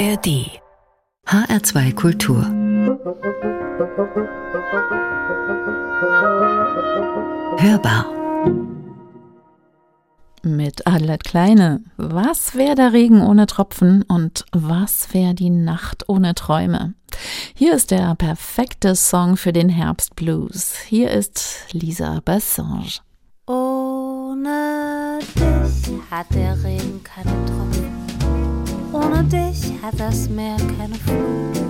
ARD HR2 Kultur Hörbar mit Adelat Kleine. Was wäre der Regen ohne Tropfen und was wäre die Nacht ohne Träume? Hier ist der perfekte Song für den Herbstblues. Hier ist Lisa Bassange. Ohne dich hat der Regen keine Tropfen. Ohne dich hat das Meer keine Flut.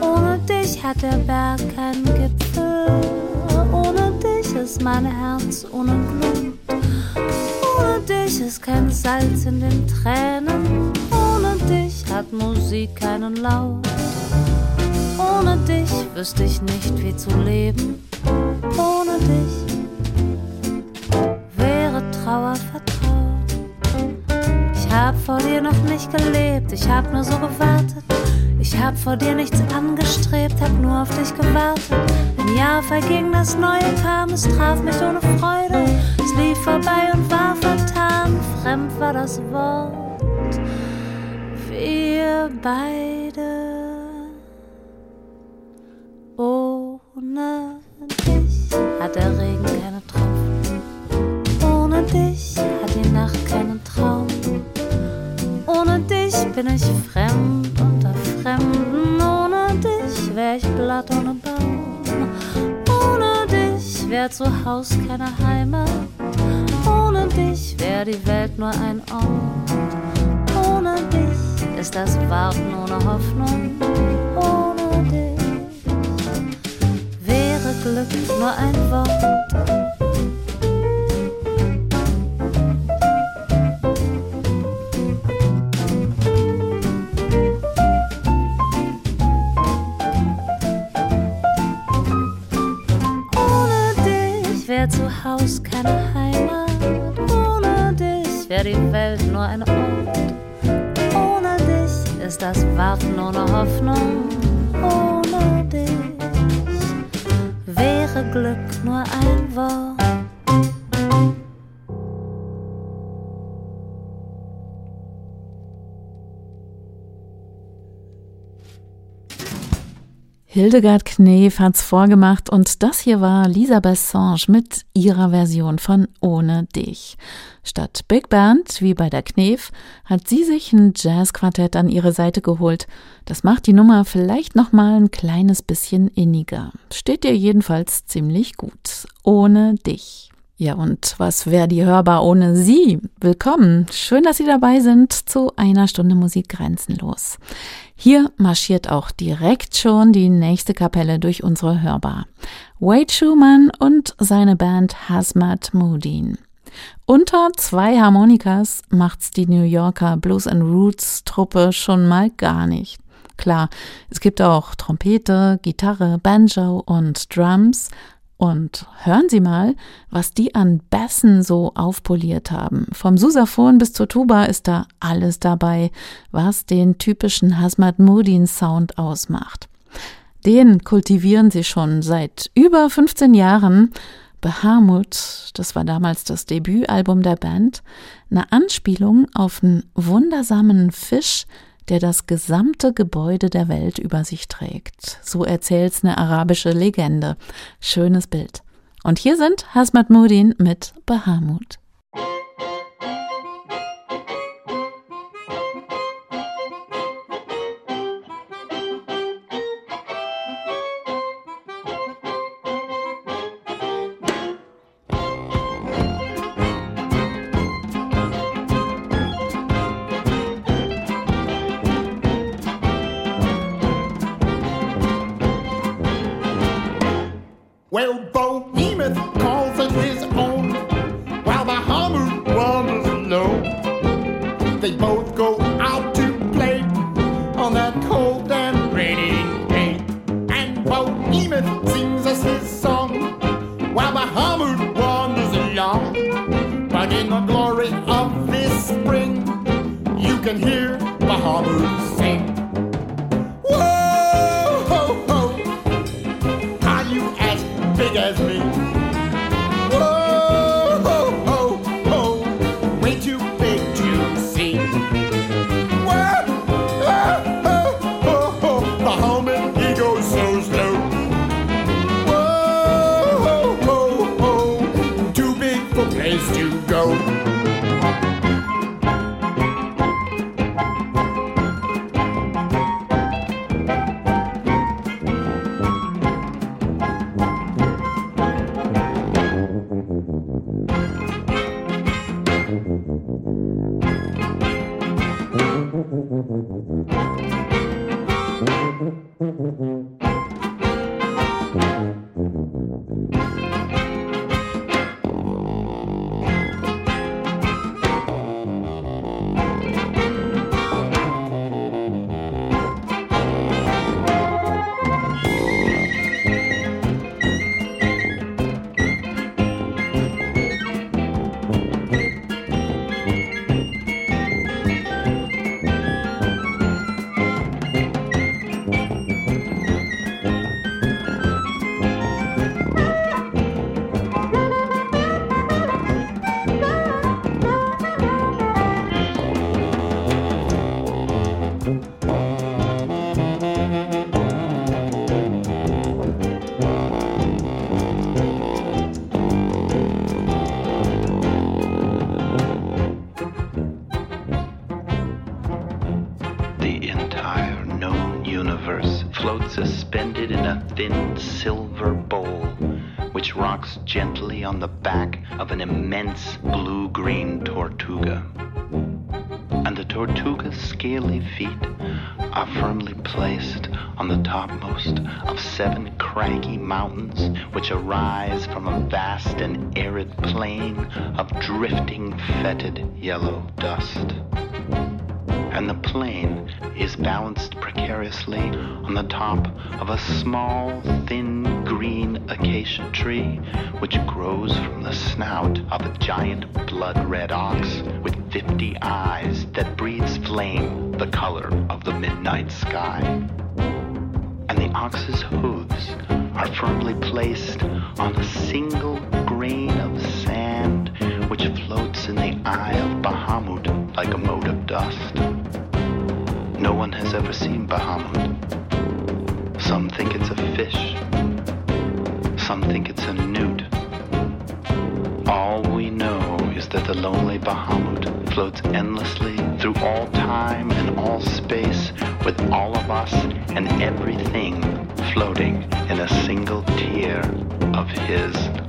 Ohne dich hat der Berg keinen Gipfel. Ohne dich ist mein Herz ohne Glut. Ohne dich ist kein Salz in den Tränen. Ohne dich hat Musik keinen Laut. Ohne dich wüsste ich nicht, wie zu leben. Ohne dich wäre Trauer vertraut. Ich hab vor dir noch nicht gelebt, ich hab nur so gewartet. Ich hab vor dir nichts angestrebt, hab nur auf dich gewartet. Ein Jahr verging, das Neue kam, es traf mich ohne Freude. Es lief vorbei und war vertan, fremd war das Wort. Wir beide. Ohne dich hat der Regen keine bin ich fremd unter Fremden. Ohne dich wär ich Blatt ohne Baum. Ohne dich wär zu Haus keine Heimat. Ohne dich wär die Welt nur ein Ort. Ohne dich ist das Warten ohne Hoffnung. Ohne dich wäre Glück nur ein Wort. Die Welt nur ein Ort. Ohne dich ist das Warten ohne Hoffnung. Ohne dich wäre Glück nur ein Wort. Hildegard Knef hat's vorgemacht und das hier war Lisa Bassange mit ihrer Version von Ohne dich. Statt Big Band, wie bei der Knef, hat sie sich ein Jazzquartett an ihre Seite geholt. Das macht die Nummer vielleicht nochmal ein kleines bisschen inniger. Steht dir jedenfalls ziemlich gut. Ohne dich. Ja, und was wäre die hörbar ohne Sie? Willkommen. Schön, dass Sie dabei sind zu einer Stunde Musik grenzenlos. Hier marschiert auch direkt schon die nächste Kapelle durch unsere Hörbar. Wade Schumann und seine Band Hazmat Moodin. Unter zwei Harmonikas macht's die New Yorker Blues and Roots Truppe schon mal gar nicht. Klar, es gibt auch Trompete, Gitarre, Banjo und Drums, und hören Sie mal, was die an Bässen so aufpoliert haben. Vom Susaphon bis zur Tuba ist da alles dabei, was den typischen Hazmat Mudin Sound ausmacht. Den kultivieren sie schon seit über 15 Jahren. Bahamut, das war damals das Debütalbum der Band, eine Anspielung auf einen wundersamen Fisch, der das gesamte Gebäude der Welt über sich trägt. So erzählt's eine arabische Legende. Schönes Bild. Und hier sind Hasmat Mudin mit Bahamut. Which arise from a vast and arid plain of drifting, fetid yellow dust. And the plain is balanced precariously on the top of a small, thin green acacia tree which grows from the snout of a giant blood red ox with fifty eyes that breathes flame the color of the midnight sky. And the ox's hooves are firmly placed on a single grain of sand which floats in the eye of Bahamut like a mote of dust. No one has ever seen Bahamut. Some think it's a fish. Some think it's a newt. All we know is that the lonely Bahamut floats endlessly through all time and all space with all of us and everything floating in a single tear of his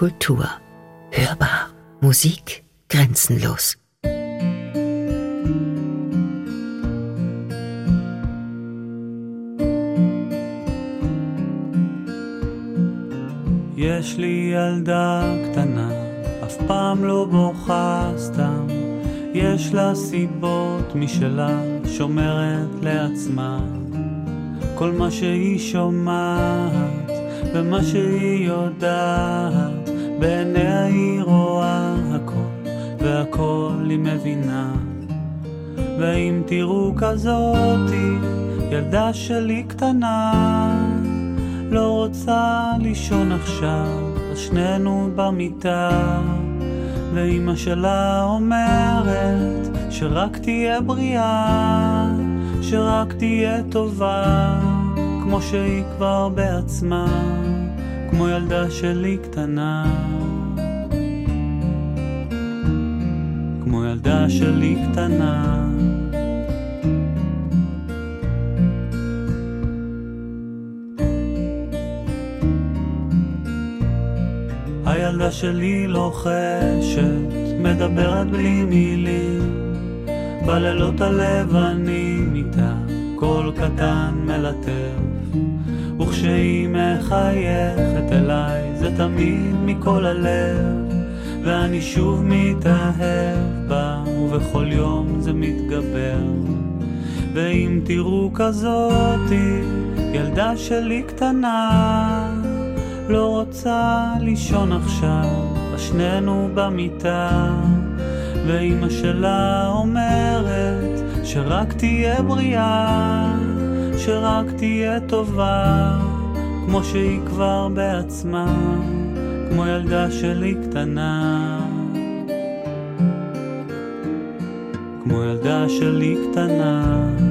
Kultur. Hörbar. Musik grenzenlos. יש לי ילדה קטנה, אף פעם לא בוכה סתם. יש לה סיבות משלה, שומרת לעצמה. כל מה שהיא שומעת, ומה שהיא יודעת, בעיניה היא רואה הכל, והכל היא מבינה. ואם תראו כזאתי, ילדה שלי קטנה, לא רוצה לישון עכשיו, אז שנינו במיטה. ואימא שלה אומרת שרק תהיה בריאה, שרק תהיה טובה, כמו שהיא כבר בעצמה, כמו ילדה שלי קטנה. כמו ילדה שלי קטנה. הילדה שלי לוחשת, מדברת בלי מילים, בלילות הלבנים איתה, קול קטן מלטף, כשהיא מחייכת אליי, זה תמיד מכל הלב, ואני שוב מתאהב בה, ובכל יום זה מתגבר. ואם תראו כזאתי, ילדה שלי קטנה, לא רוצה לישון עכשיו, אז שנינו במיטה, ואימא שלה אומרת שרק תהיה בריאה, שרק תהיה טובה, כמו שהיא כבר בעצמה, כמו ילדה שלי קטנה. כמו ילדה שלי קטנה.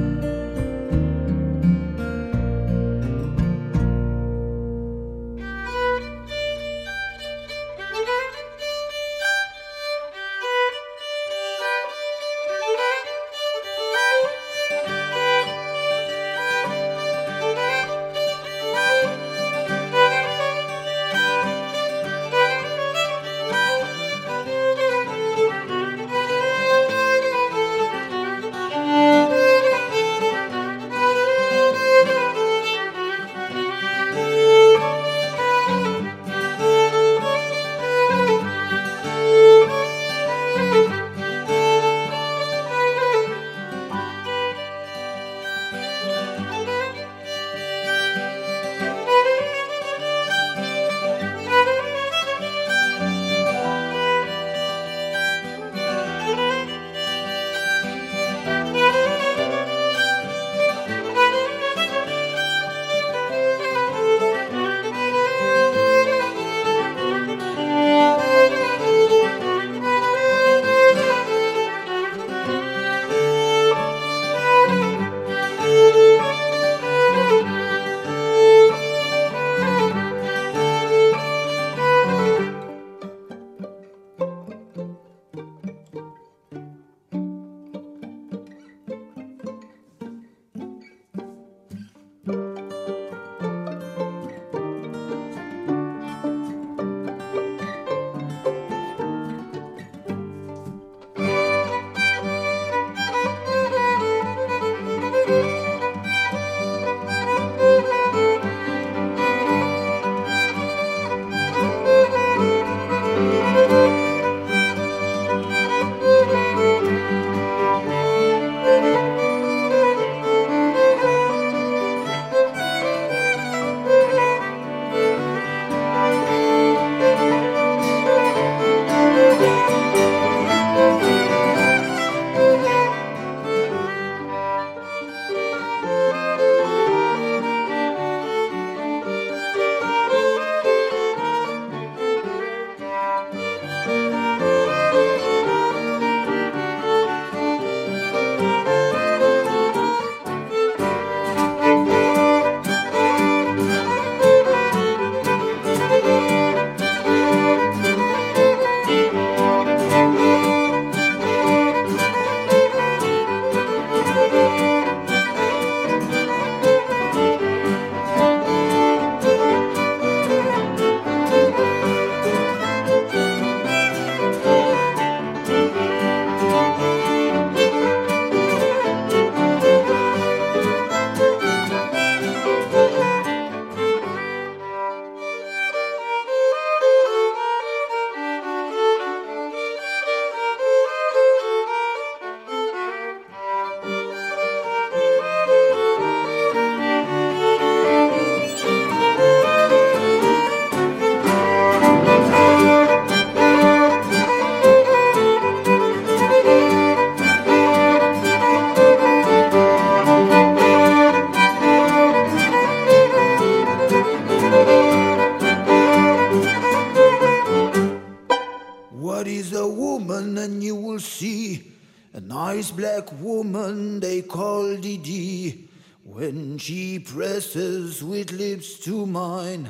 A nice black woman they call Didi. When she presses with lips to mine,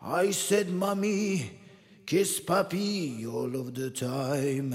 I said, Mommy, kiss Papi all of the time.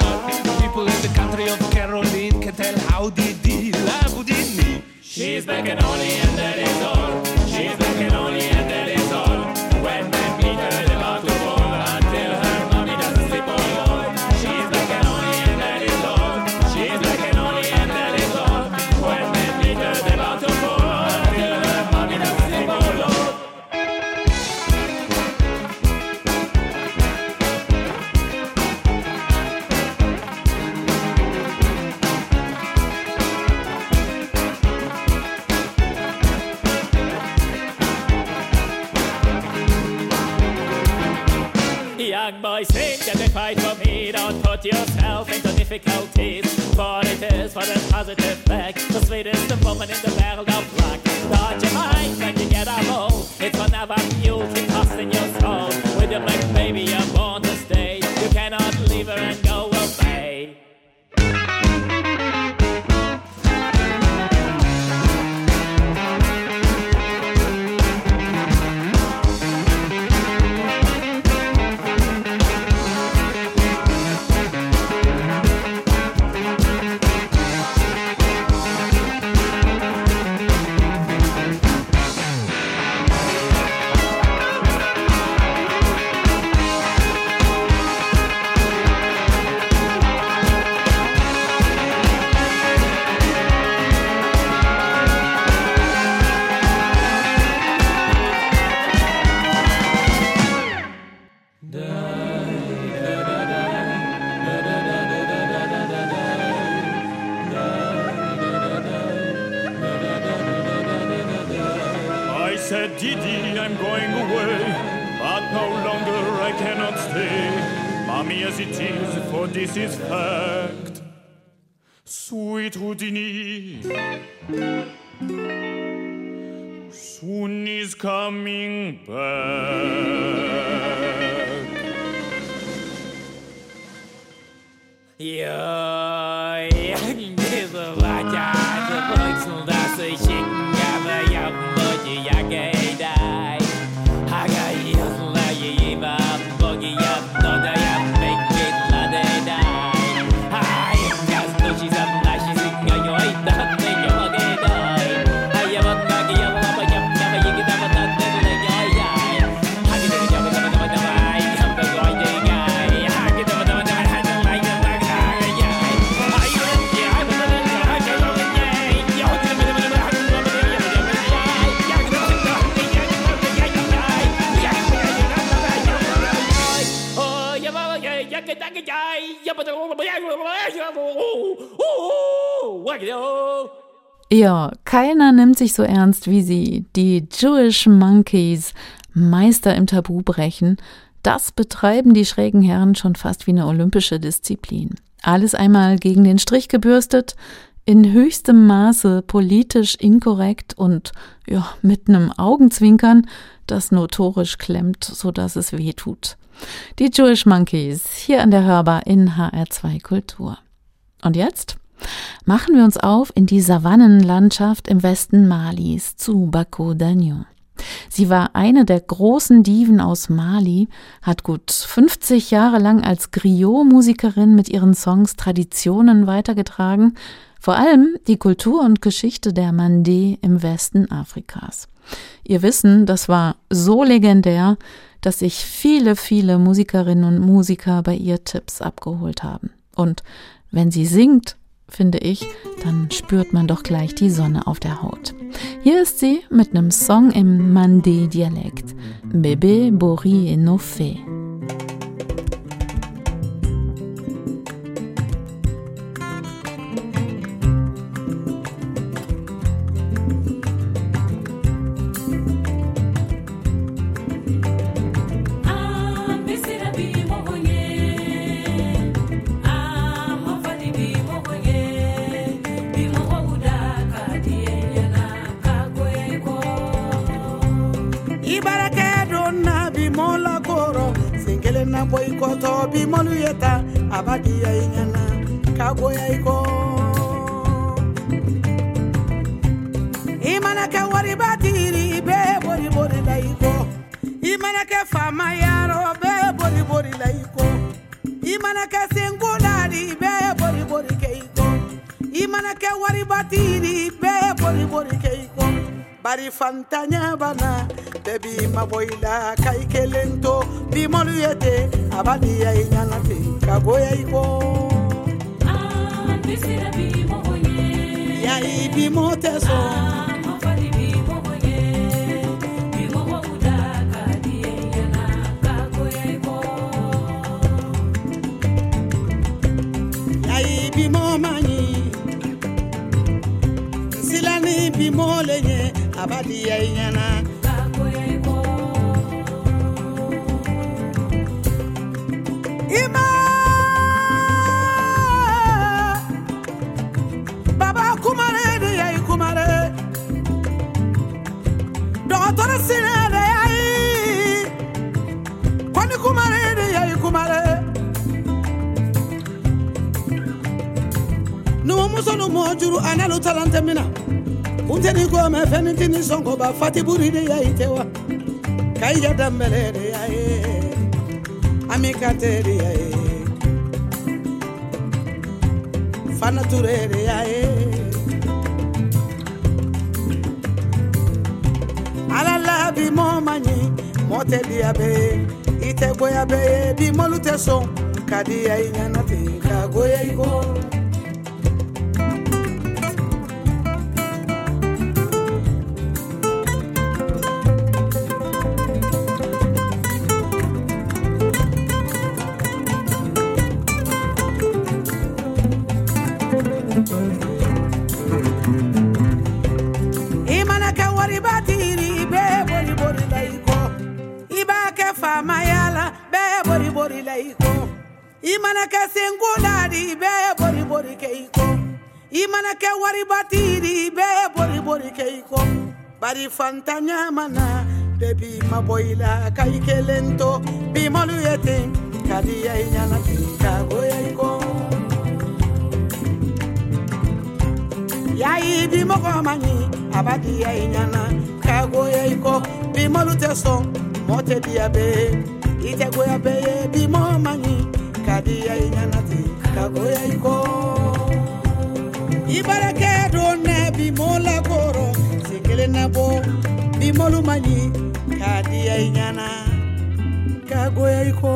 working on it. Boys think that they fight for me. Don't put yourself into difficulties. For it is for the positive fact. The sweetest woman in the world Ja, keiner nimmt sich so ernst wie sie. Die Jewish Monkeys, Meister im Tabubrechen. Das betreiben die schrägen Herren schon fast wie eine olympische Disziplin. Alles einmal gegen den Strich gebürstet, in höchstem Maße politisch inkorrekt und ja, mit einem Augenzwinkern, das notorisch klemmt, so dass es weh tut. Die Jewish Monkeys hier an der Hörbar in HR2 Kultur. Und jetzt machen wir uns auf in die Savannenlandschaft im Westen Malis zu Bako Danyon. Sie war eine der großen Diven aus Mali, hat gut 50 Jahre lang als Griot-Musikerin mit ihren Songs Traditionen weitergetragen, vor allem die Kultur und Geschichte der Mandé im Westen Afrikas. Ihr Wissen, das war so legendär, dass sich viele, viele Musikerinnen und Musiker bei ihr Tipps abgeholt haben. Und wenn sie singt, finde ich, dann spürt man doch gleich die Sonne auf der Haut. Hier ist sie mit einem Song im Mandé-Dialekt. Bébé Bori et Nofé. ibarake sɔnnu mɔ juru a n'alu talante min na funteni ko mɛ fɛnni ti ni sɔnkɔba fatiburi de y'a ye tɛ wa kayiya danbɛlɛ de y'a ye ami kante de y'a ye fana de y'a ye ala la bi mɔ ma ɲi mɔ tɛ diya bɛɛ ye i tɛ goya bɛɛ ye bi mɔlu tɛ sɔn ka diya i ɲɛna ten ka goya i kɔ. fantanyamana de bima boila kai kelento bimolu yete kadia inyana kinka boyeko yai bimoko mani abadia inyana kagoyeko bimolu teso mote diabe ite goyabe bimo mani kadia inyana na boyeko ibarake donne bimola koro vale nabo vimolumanyi kadi yainyana kagoyaiko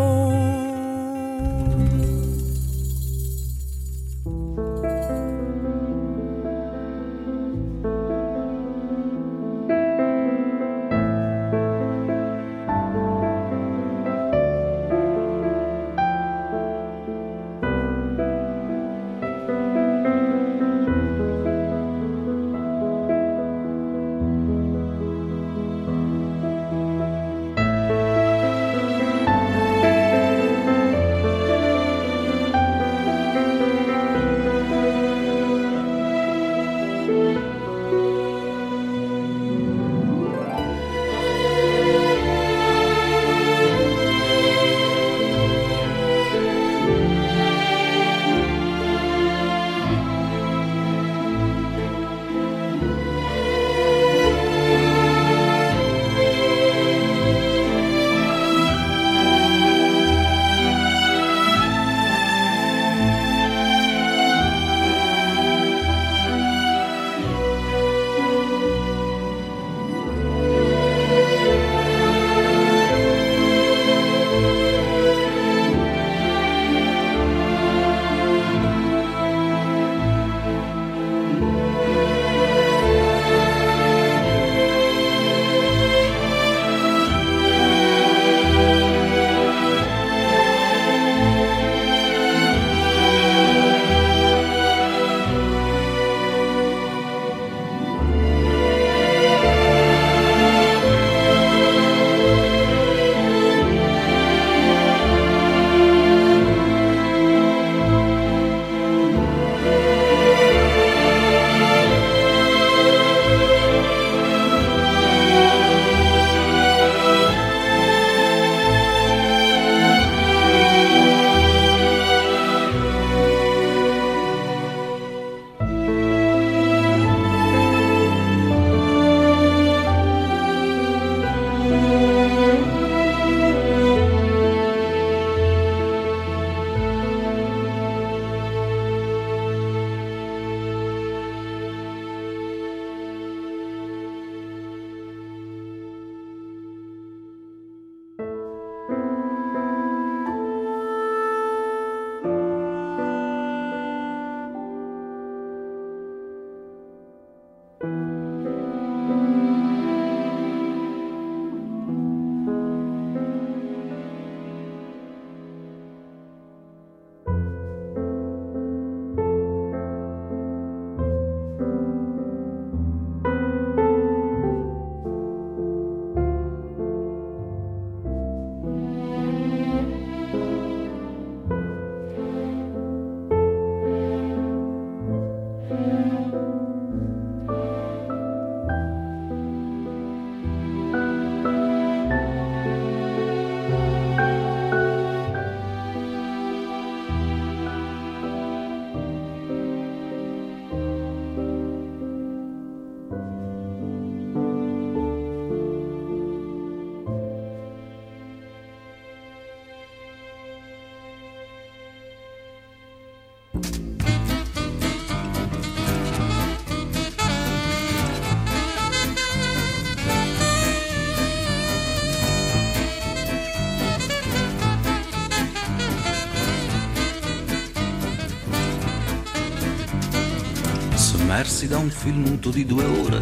sommersi da un film muto di due ore.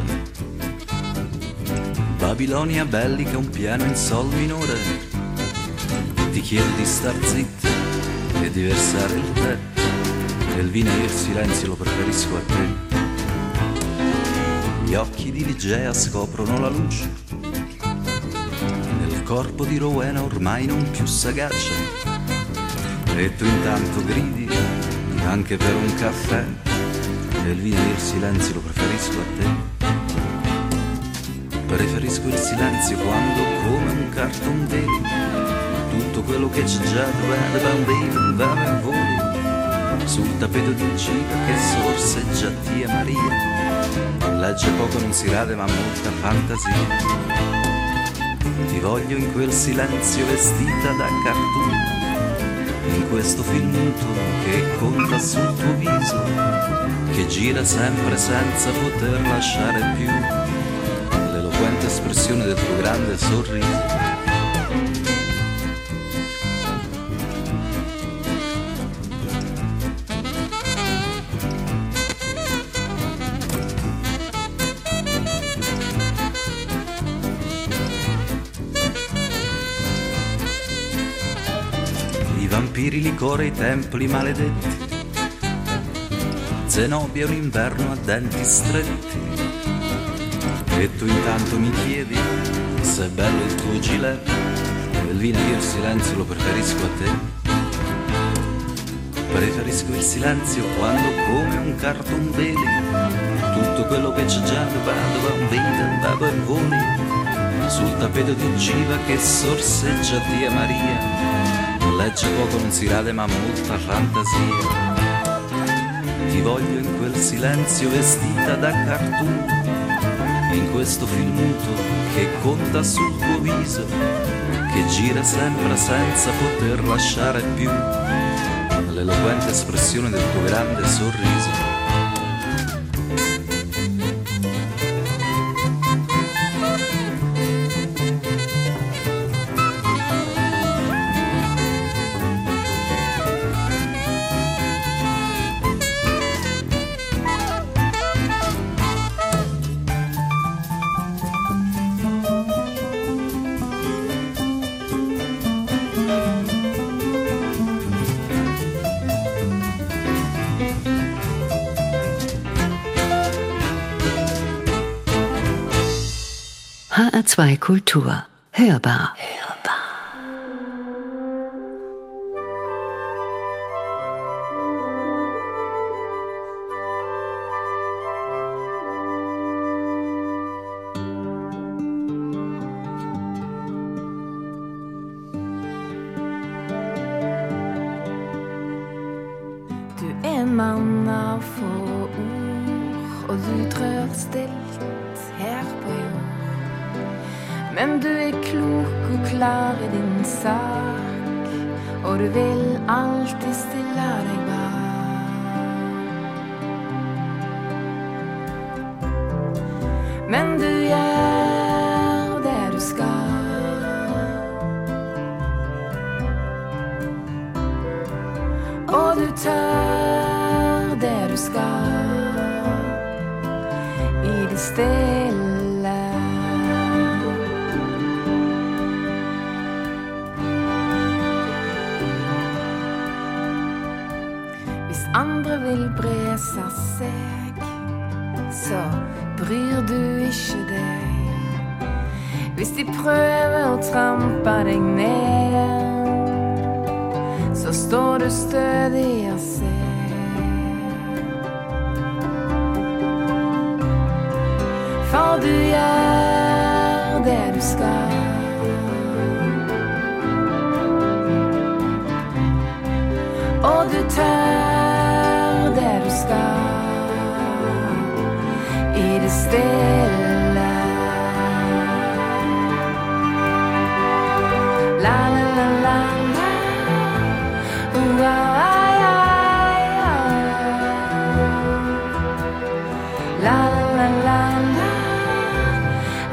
Babilonia bellica, un piano in sol minore. Ti chiedo di star zitta e di versare il tè. Il vino e il silenzio lo preferisco a te. Gli occhi di Ligea scoprono la luce. Nel corpo di Rowena ormai non più sagace. E tu intanto gridi anche per un caffè. Vino e il silenzio lo preferisco a te. Preferisco il silenzio quando come un carton vedi tutto quello che c'è già dove bambini va e voli sul tappeto di un cibo che sorseggia Tia Maria. Legge poco non si rade ma molta fantasia. Ti voglio in quel silenzio vestita da cartoon in questo film muto che conta sul tuo viso che gira sempre senza poter lasciare più l'eloquente espressione del tuo grande sorriso i vampiri, licore, i templi maledetti. Zenobia un inverno a denti stretti. E tu intanto mi chiedi se è bello il tuo gilet. Il vino io il silenzio lo preferisco a te. Preferisco il silenzio quando come un carton vedi tutto quello che c'è già vado bambina, vado e voli sul tappeto di ucciva che sorseggia Tia Maria legge poco non si rade ma molta fantasia voglio in quel silenzio vestita da cartoon. In questo film muto che conta sul tuo viso che gira sempre senza poter lasciare più l'eloquente espressione del tuo grande sorriso HR2 Kultur. Hörbar. Du er mann av få ord, og du trør stilt Men du er klok og klar i din sak, og du vil alltid stille deg bak. Men du gjør det du skal. Og du tør det du skal i det stille. Prøver å trampe deg ned, så står du stødig og ser.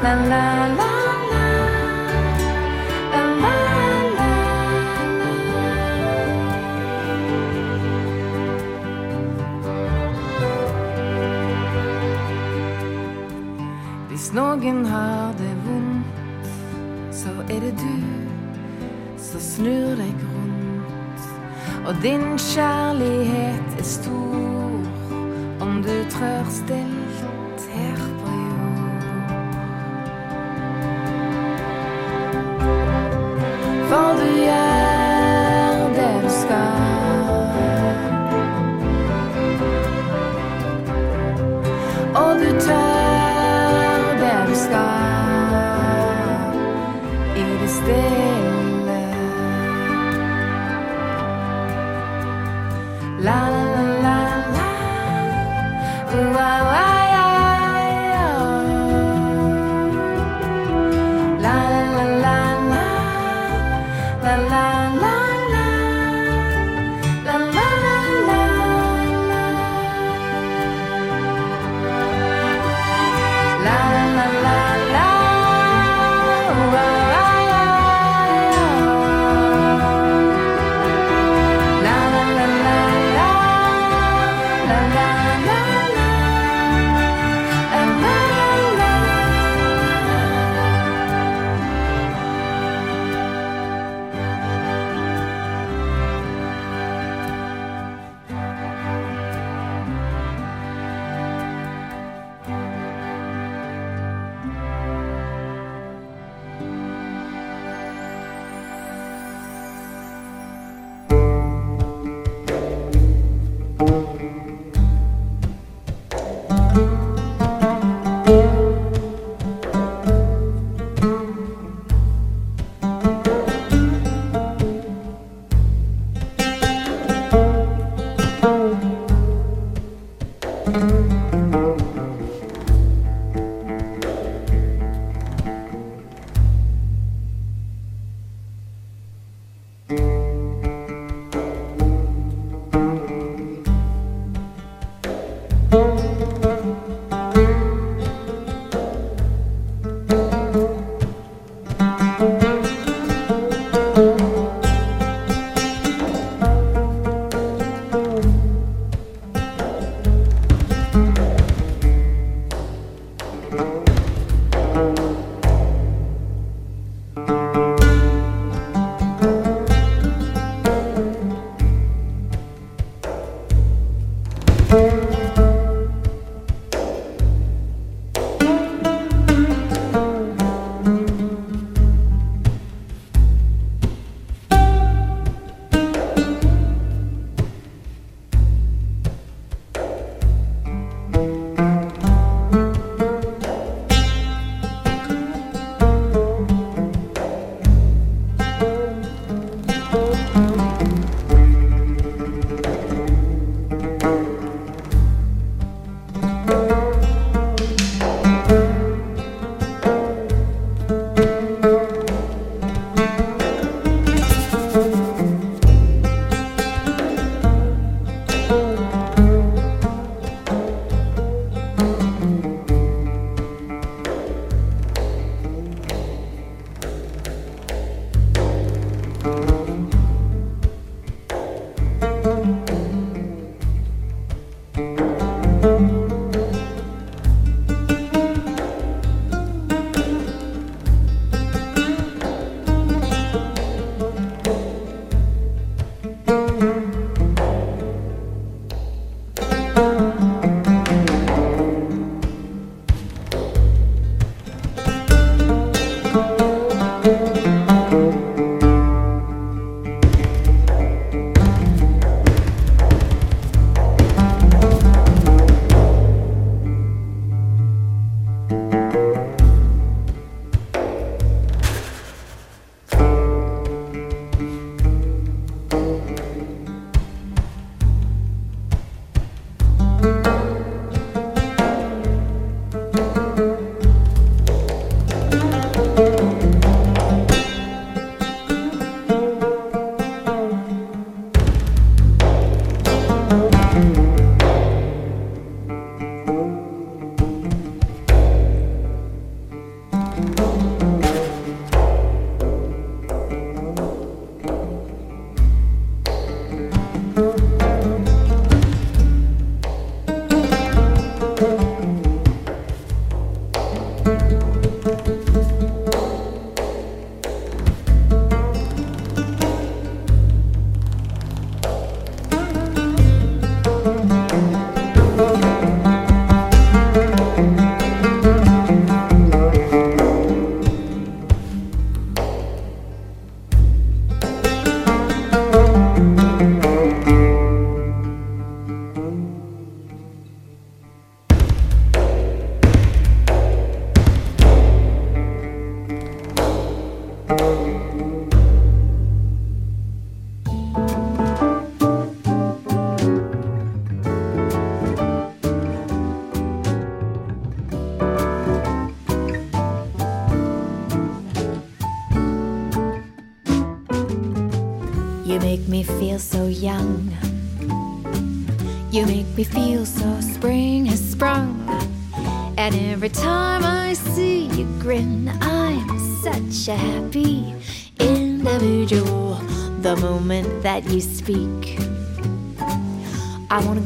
Hvis noen har det vondt, så er det du som snur deg rundt. Og din kjærlighet er stor om du trør stilt stay.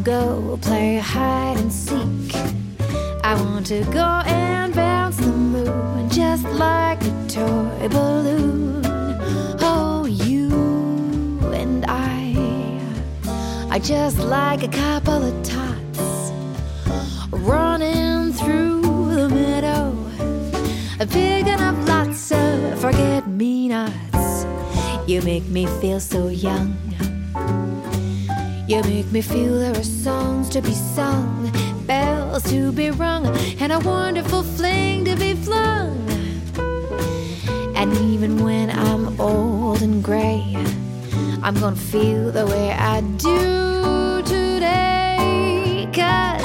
Go play hide and seek. I want to go and bounce the moon just like a toy balloon. Oh, you and I are just like a couple of tots running through the meadow, picking up lots of forget me nots. You make me feel so young. You make me feel songs to be sung, bells to be rung, and a wonderful fling to be flung. And even when I'm old and gray, I'm gonna feel the way I do today. Cause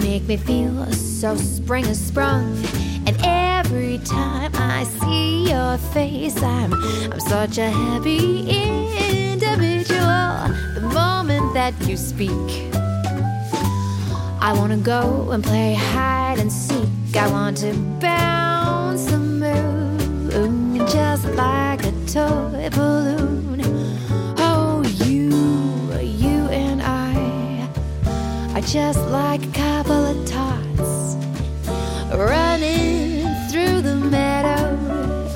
Make me feel so spring has sprung. And every time I see your face, I'm I'm such a happy individual. The moment that you speak, I wanna go and play hide and seek. I want to bounce the moon just like a toy balloon. Just like a couple of tots running through the meadow.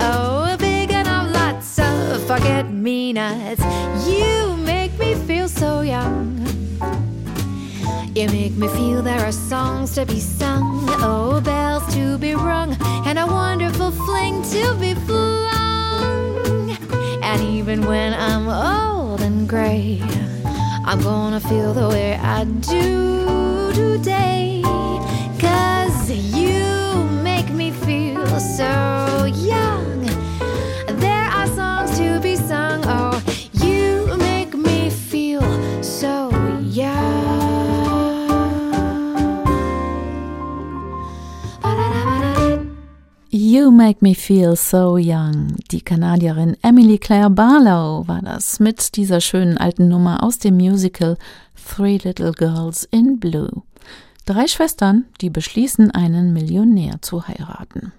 Oh, a big enough lots of forget me nots. You make me feel so young. You make me feel there are songs to be sung, oh, bells to be rung, and a wonderful fling to be flung. And even when I'm old and gray, I'm gonna feel the way I do today. Cause you make me feel so young. You Make Me Feel So Young. Die Kanadierin Emily Claire Barlow war das mit dieser schönen alten Nummer aus dem Musical Three Little Girls in Blue. Drei Schwestern, die beschließen, einen Millionär zu heiraten.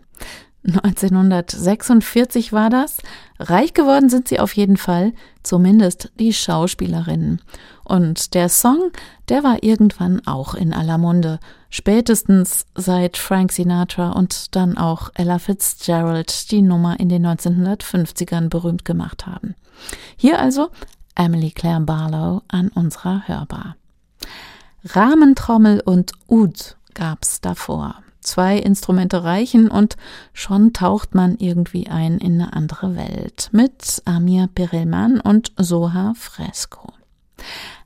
1946 war das. Reich geworden sind sie auf jeden Fall, zumindest die Schauspielerinnen. Und der Song, der war irgendwann auch in aller Munde. Spätestens seit Frank Sinatra und dann auch Ella Fitzgerald die Nummer in den 1950ern berühmt gemacht haben. Hier also Emily Claire Barlow an unserer Hörbar. Rahmentrommel und Oud gab's davor. Zwei Instrumente reichen und schon taucht man irgendwie ein in eine andere Welt mit Amir Perelman und Soha Fresco.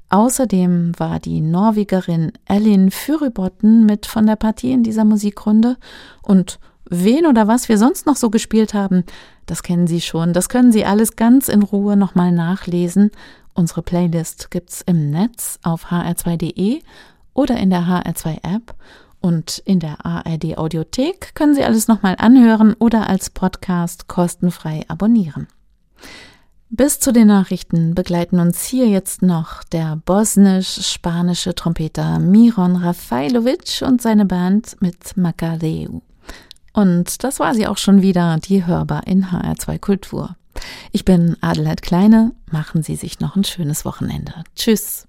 Außerdem war die Norwegerin Ellin Furubotn mit von der Partie in dieser Musikrunde und wen oder was wir sonst noch so gespielt haben, das kennen Sie schon. Das können Sie alles ganz in Ruhe nochmal nachlesen. Unsere Playlist gibt's im Netz auf hr2.de oder in der HR2 App Und in der ARD Audiothek können Sie alles nochmal anhören oder als Podcast kostenfrei abonnieren. Bis zu den Nachrichten begleiten uns hier jetzt noch der bosnisch-spanische Trompeter Miron Rafailovic und seine Band mit Macadeu. Und das war sie auch schon wieder, die hörbar in HR2 Kultur. Ich bin Adelheid Kleine, machen Sie sich noch ein schönes Wochenende. Tschüss.